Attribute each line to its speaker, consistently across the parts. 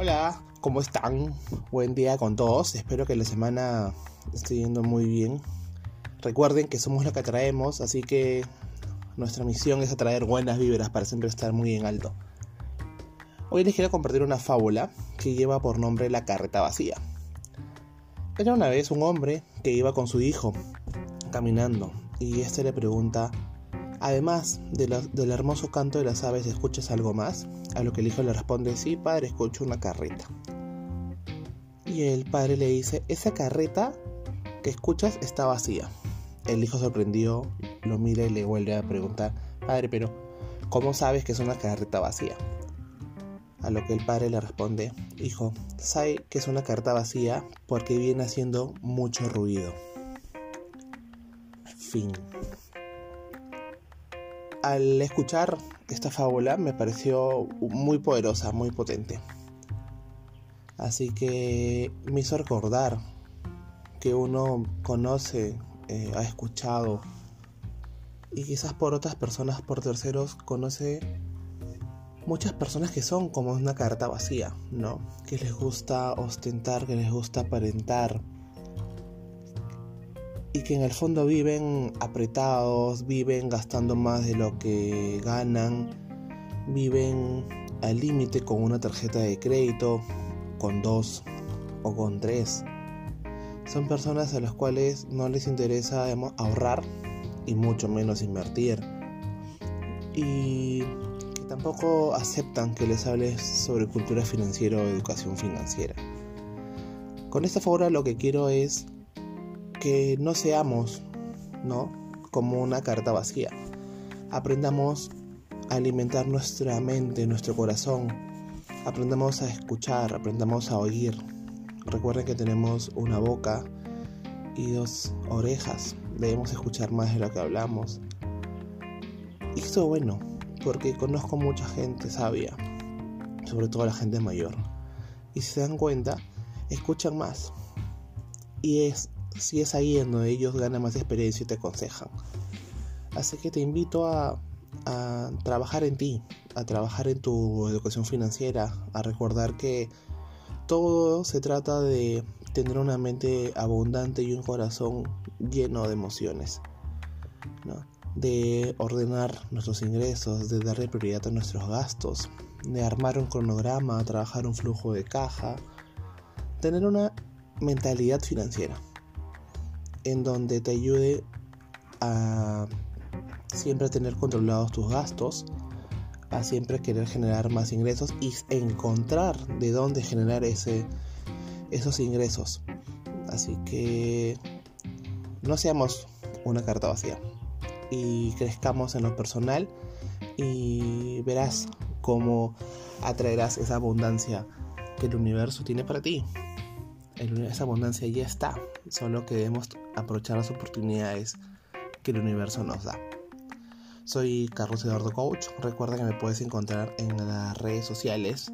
Speaker 1: Hola, ¿cómo están? Buen día con todos. Espero que la semana esté yendo muy bien. Recuerden que somos lo que atraemos, así que nuestra misión es atraer buenas vibras para siempre estar muy en alto. Hoy les quiero compartir una fábula que lleva por nombre La carreta vacía. Era una vez un hombre que iba con su hijo caminando y este le pregunta Además del hermoso canto de las aves, ¿escuchas algo más? A lo que el hijo le responde, sí, padre, escucho una carreta. Y el padre le dice, esa carreta que escuchas está vacía. El hijo sorprendido lo mira y le vuelve a preguntar, padre, pero ¿cómo sabes que es una carreta vacía? A lo que el padre le responde, hijo, sabe que es una carreta vacía porque viene haciendo mucho ruido. Fin al escuchar esta fábula me pareció muy poderosa, muy potente. Así que me hizo recordar que uno conoce, eh, ha escuchado y quizás por otras personas, por terceros, conoce muchas personas que son como una carta vacía, ¿no? Que les gusta ostentar, que les gusta aparentar, y que en el fondo viven apretados, viven gastando más de lo que ganan, viven al límite con una tarjeta de crédito, con dos o con tres. Son personas a las cuales no les interesa ahorrar y mucho menos invertir. Y que tampoco aceptan que les hables sobre cultura financiera o educación financiera. Con esta fórmula lo que quiero es que no seamos, ¿no? Como una carta vacía. Aprendamos a alimentar nuestra mente, nuestro corazón. Aprendamos a escuchar, aprendamos a oír. Recuerden que tenemos una boca y dos orejas. Debemos escuchar más de lo que hablamos. Y esto bueno, porque conozco mucha gente sabia, sobre todo la gente mayor. Y si se dan cuenta, escuchan más. Y es si es ahí en donde ellos ganan más experiencia y te aconsejan. Así que te invito a, a trabajar en ti, a trabajar en tu educación financiera, a recordar que todo se trata de tener una mente abundante y un corazón lleno de emociones. De ordenar nuestros ingresos, de darle prioridad a nuestros gastos, de armar un cronograma, trabajar un flujo de caja, tener una mentalidad financiera en donde te ayude a siempre tener controlados tus gastos, a siempre querer generar más ingresos y encontrar de dónde generar ese, esos ingresos. Así que no seamos una carta vacía y crezcamos en lo personal y verás cómo atraerás esa abundancia que el universo tiene para ti esa abundancia ya está, solo que debemos aprovechar las oportunidades que el universo nos da. Soy Carlos Eduardo Coach, recuerda que me puedes encontrar en las redes sociales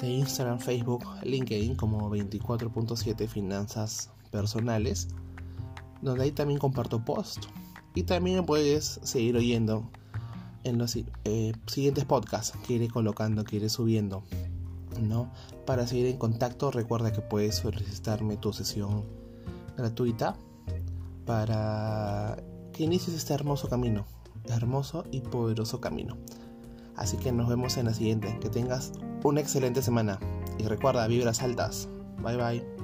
Speaker 1: de Instagram, Facebook, LinkedIn como 24.7 Finanzas Personales, donde ahí también comparto post. Y también me puedes seguir oyendo en los eh, siguientes podcasts que iré colocando, que iré subiendo ¿no? Para seguir en contacto, recuerda que puedes solicitarme tu sesión gratuita para que inicies este hermoso camino, hermoso y poderoso camino. Así que nos vemos en la siguiente. Que tengas una excelente semana. Y recuerda, vibras altas. Bye bye.